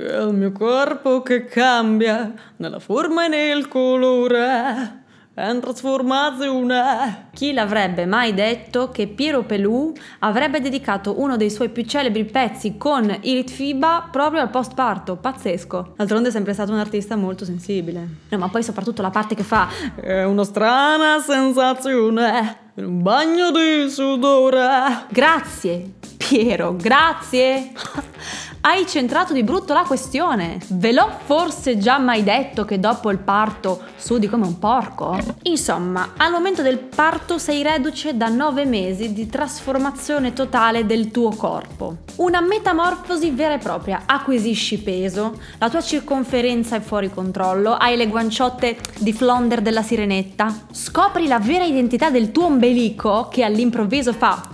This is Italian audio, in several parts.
È il mio corpo che cambia nella forma e nel colore. È in trasformazione. Chi l'avrebbe mai detto che Piero Pelù avrebbe dedicato uno dei suoi più celebri pezzi con il FIBA proprio al postparto? Pazzesco. D'altronde è sempre stato un artista molto sensibile. No, ma poi soprattutto la parte che fa È una strana sensazione. Un bagno di sudore. Grazie, Piero, grazie. Hai centrato di brutto la questione. Ve l'ho forse già mai detto che dopo il parto sudi come un porco? Insomma, al momento del parto sei reduce da nove mesi di trasformazione totale del tuo corpo. Una metamorfosi vera e propria. Acquisisci peso, la tua circonferenza è fuori controllo, hai le guanciotte di Flonder della sirenetta, scopri la vera identità del tuo ombelico che all'improvviso fa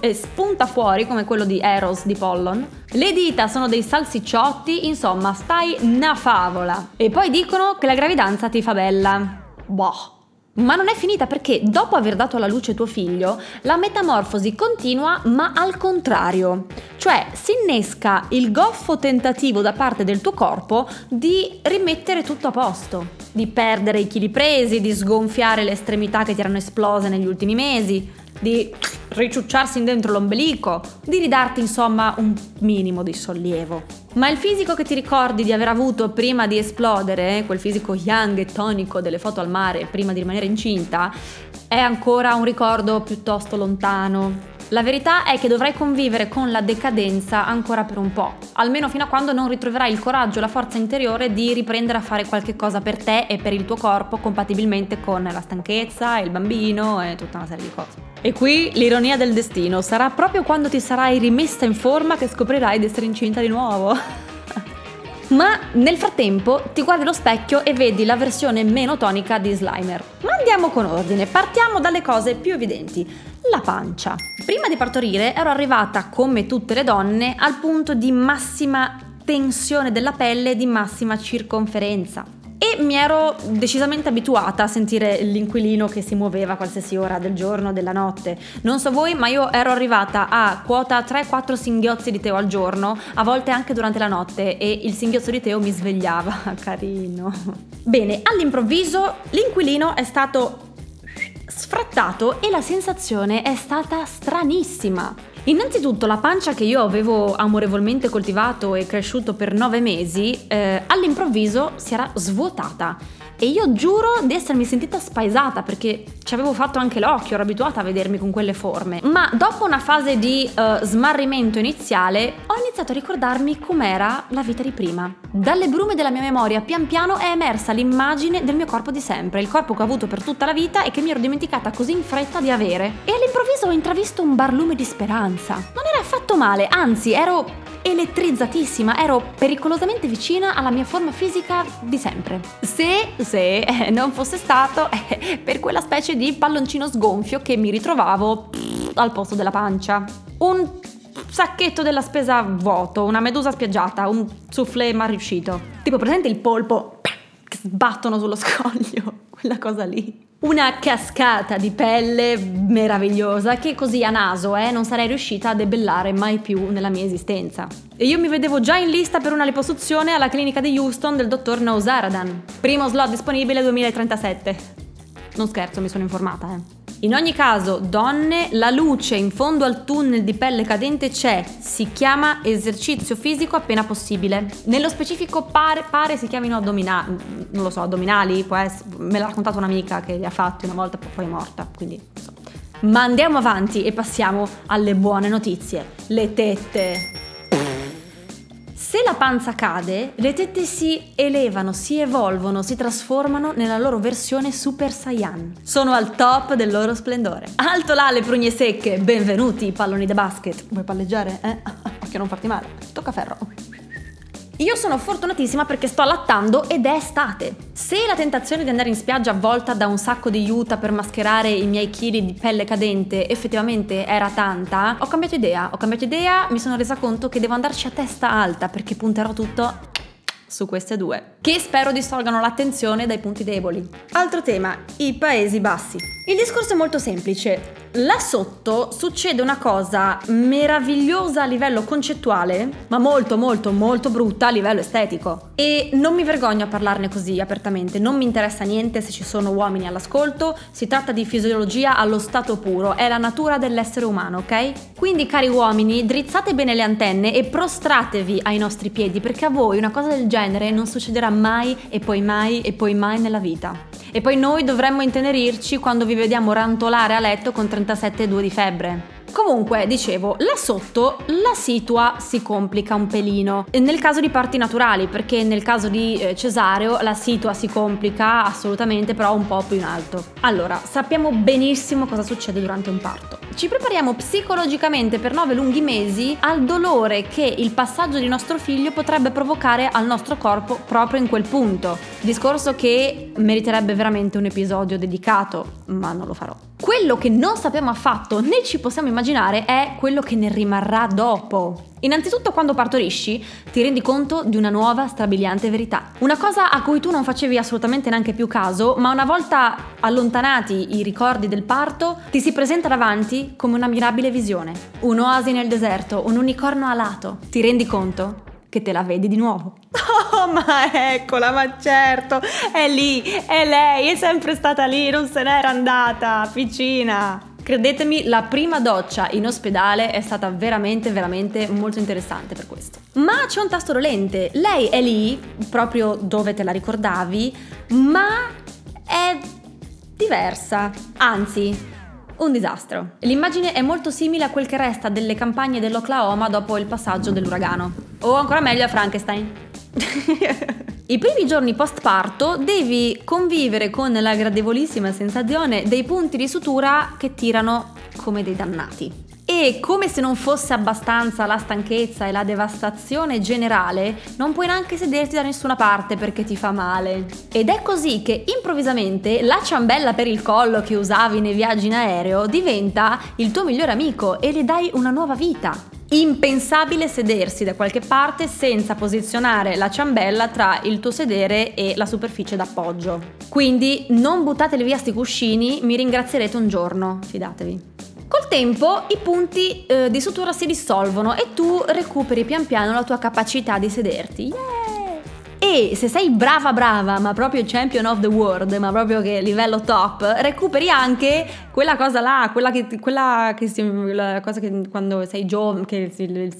e spunta fuori come quello di Eros di Pollon. Le dita sono dei salsicciotti, insomma, stai una favola. E poi dicono che la gravidanza ti fa bella. Boh. Ma non è finita perché dopo aver dato alla luce tuo figlio, la metamorfosi continua ma al contrario. Cioè si innesca il goffo tentativo da parte del tuo corpo di rimettere tutto a posto, di perdere i chili presi, di sgonfiare le estremità che ti erano esplose negli ultimi mesi, di riciucciarsi in dentro l'ombelico, di ridarti insomma un minimo di sollievo. Ma il fisico che ti ricordi di aver avuto prima di esplodere, quel fisico young e tonico delle foto al mare prima di rimanere incinta, è ancora un ricordo piuttosto lontano. La verità è che dovrai convivere con la decadenza ancora per un po', almeno fino a quando non ritroverai il coraggio e la forza interiore di riprendere a fare qualche cosa per te e per il tuo corpo compatibilmente con la stanchezza, il bambino e tutta una serie di cose. E qui l'ironia del destino sarà proprio quando ti sarai rimessa in forma che scoprirai di essere incinta di nuovo. Ma nel frattempo ti guardi allo specchio e vedi la versione meno tonica di Slimer. Ma andiamo con ordine, partiamo dalle cose più evidenti. La pancia. Prima di partorire ero arrivata, come tutte le donne, al punto di massima tensione della pelle e di massima circonferenza. E mi ero decisamente abituata a sentire l'inquilino che si muoveva a qualsiasi ora del giorno, della notte. Non so voi, ma io ero arrivata a quota 3-4 singhiozzi di teo al giorno, a volte anche durante la notte, e il singhiozzo di teo mi svegliava. Carino. Bene, all'improvviso l'inquilino è stato sfrattato e la sensazione è stata stranissima. Innanzitutto la pancia che io avevo amorevolmente coltivato e cresciuto per nove mesi, eh, all'improvviso si era svuotata. E io giuro di essermi sentita spaesata perché ci avevo fatto anche l'occhio, ero abituata a vedermi con quelle forme. Ma dopo una fase di uh, smarrimento iniziale ho iniziato a ricordarmi com'era la vita di prima. Dalle brume della mia memoria pian piano è emersa l'immagine del mio corpo di sempre, il corpo che ho avuto per tutta la vita e che mi ero dimenticata così in fretta di avere. E all'improvviso ho intravisto un barlume di speranza. Non era affatto male, anzi ero elettrizzatissima, ero pericolosamente vicina alla mia forma fisica di sempre. Se, se eh, non fosse stato eh, per quella specie di palloncino sgonfio che mi ritrovavo pff, al posto della pancia. Un sacchetto della spesa vuoto, una medusa spiaggiata, un soufflé mal riuscito. Tipo presente il polpo che sbattono sullo scoglio, quella cosa lì. Una cascata di pelle meravigliosa che così a naso eh, non sarei riuscita a debellare mai più nella mia esistenza. E io mi vedevo già in lista per una liposuzione alla clinica di Houston del dottor Nouzaradan. Primo slot disponibile 2037. Non scherzo, mi sono informata, eh. In ogni caso, donne, la luce in fondo al tunnel di pelle cadente c'è, si chiama esercizio fisico appena possibile. Nello specifico pare, pare si chiamino addominali, non lo so, addominali, può essere, me l'ha raccontato un'amica che li ha fatti una volta poi è morta, quindi non so. Ma andiamo avanti e passiamo alle buone notizie. Le tette. Se la panza cade, le tette si elevano, si evolvono, si trasformano nella loro versione Super Saiyan. Sono al top del loro splendore. Alto là le prugne secche, benvenuti palloni da basket. Vuoi palleggiare? Eh? Occhio non farti male. Tocca ferro. Io sono fortunatissima perché sto allattando ed è estate. Se la tentazione di andare in spiaggia avvolta da un sacco di juta per mascherare i miei chili di pelle cadente effettivamente era tanta, ho cambiato idea. Ho cambiato idea, mi sono resa conto che devo andarci a testa alta perché punterò tutto su queste due. che spero distolgano l'attenzione dai punti deboli. Altro tema, i Paesi Bassi. Il discorso è molto semplice. Là sotto succede una cosa meravigliosa a livello concettuale, ma molto molto molto brutta a livello estetico. E non mi vergogno a parlarne così apertamente, non mi interessa niente se ci sono uomini all'ascolto, si tratta di fisiologia allo stato puro, è la natura dell'essere umano, ok? Quindi cari uomini, drizzate bene le antenne e prostratevi ai nostri piedi perché a voi una cosa del genere non succederà mai e poi mai e poi mai nella vita. E poi noi dovremmo intenerirci quando vi vediamo rantolare a letto con 37,2 di febbre. Comunque, dicevo, là sotto la situa si complica un pelino. Nel caso di parti naturali, perché nel caso di eh, cesareo la situa si complica assolutamente, però un po' più in alto. Allora, sappiamo benissimo cosa succede durante un parto. Ci prepariamo psicologicamente per nove lunghi mesi al dolore che il passaggio di nostro figlio potrebbe provocare al nostro corpo proprio in quel punto. Discorso che meriterebbe veramente un episodio dedicato, ma non lo farò. Quello che non sappiamo affatto né ci possiamo immaginare è quello che ne rimarrà dopo. Innanzitutto quando partorisci ti rendi conto di una nuova strabiliante verità. Una cosa a cui tu non facevi assolutamente neanche più caso, ma una volta allontanati i ricordi del parto, ti si presenta davanti come una mirabile visione. Un'oasi nel deserto, un unicorno alato. Ti rendi conto che te la vedi di nuovo. Oh, ma eccola, ma certo, è lì, è lei, è sempre stata lì, non se n'era andata, piccina. Credetemi, la prima doccia in ospedale è stata veramente, veramente molto interessante per questo. Ma c'è un tasto dolente. Lei è lì, proprio dove te la ricordavi, ma è diversa. Anzi, un disastro. L'immagine è molto simile a quel che resta delle campagne dell'Oklahoma dopo il passaggio dell'uragano. O ancora meglio a Frankenstein. I primi giorni post parto devi convivere con la gradevolissima sensazione dei punti di sutura che tirano come dei dannati. E come se non fosse abbastanza la stanchezza e la devastazione generale, non puoi neanche sederti da nessuna parte perché ti fa male. Ed è così che improvvisamente la ciambella per il collo che usavi nei viaggi in aereo diventa il tuo migliore amico e le dai una nuova vita. Impensabile sedersi da qualche parte senza posizionare la ciambella tra il tuo sedere e la superficie d'appoggio. Quindi non buttateli via sti cuscini, mi ringrazierete un giorno, fidatevi. Col tempo i punti eh, di sutura si dissolvono e tu recuperi pian piano la tua capacità di sederti. Yeah! E se sei brava brava, ma proprio champion of the world, ma proprio che livello top, recuperi anche quella cosa là, quella che, quella che si, la cosa che quando sei giovane, che sei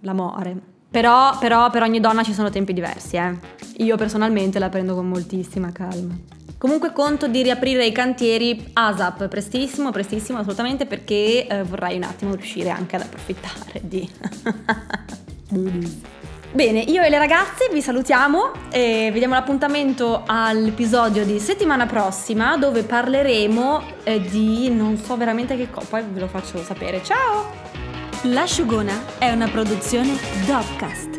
l'amore. Però, però per ogni donna ci sono tempi diversi, eh. Io personalmente la prendo con moltissima calma. Comunque conto di riaprire i cantieri ASAP prestissimo, prestissimo assolutamente perché eh, vorrei un attimo riuscire anche ad approfittare di... Bene, io e le ragazze vi salutiamo e vi diamo l'appuntamento all'episodio di settimana prossima dove parleremo eh, di non so veramente che cosa, poi ve lo faccio sapere. Ciao! L'asciugona è una produzione Dopcast.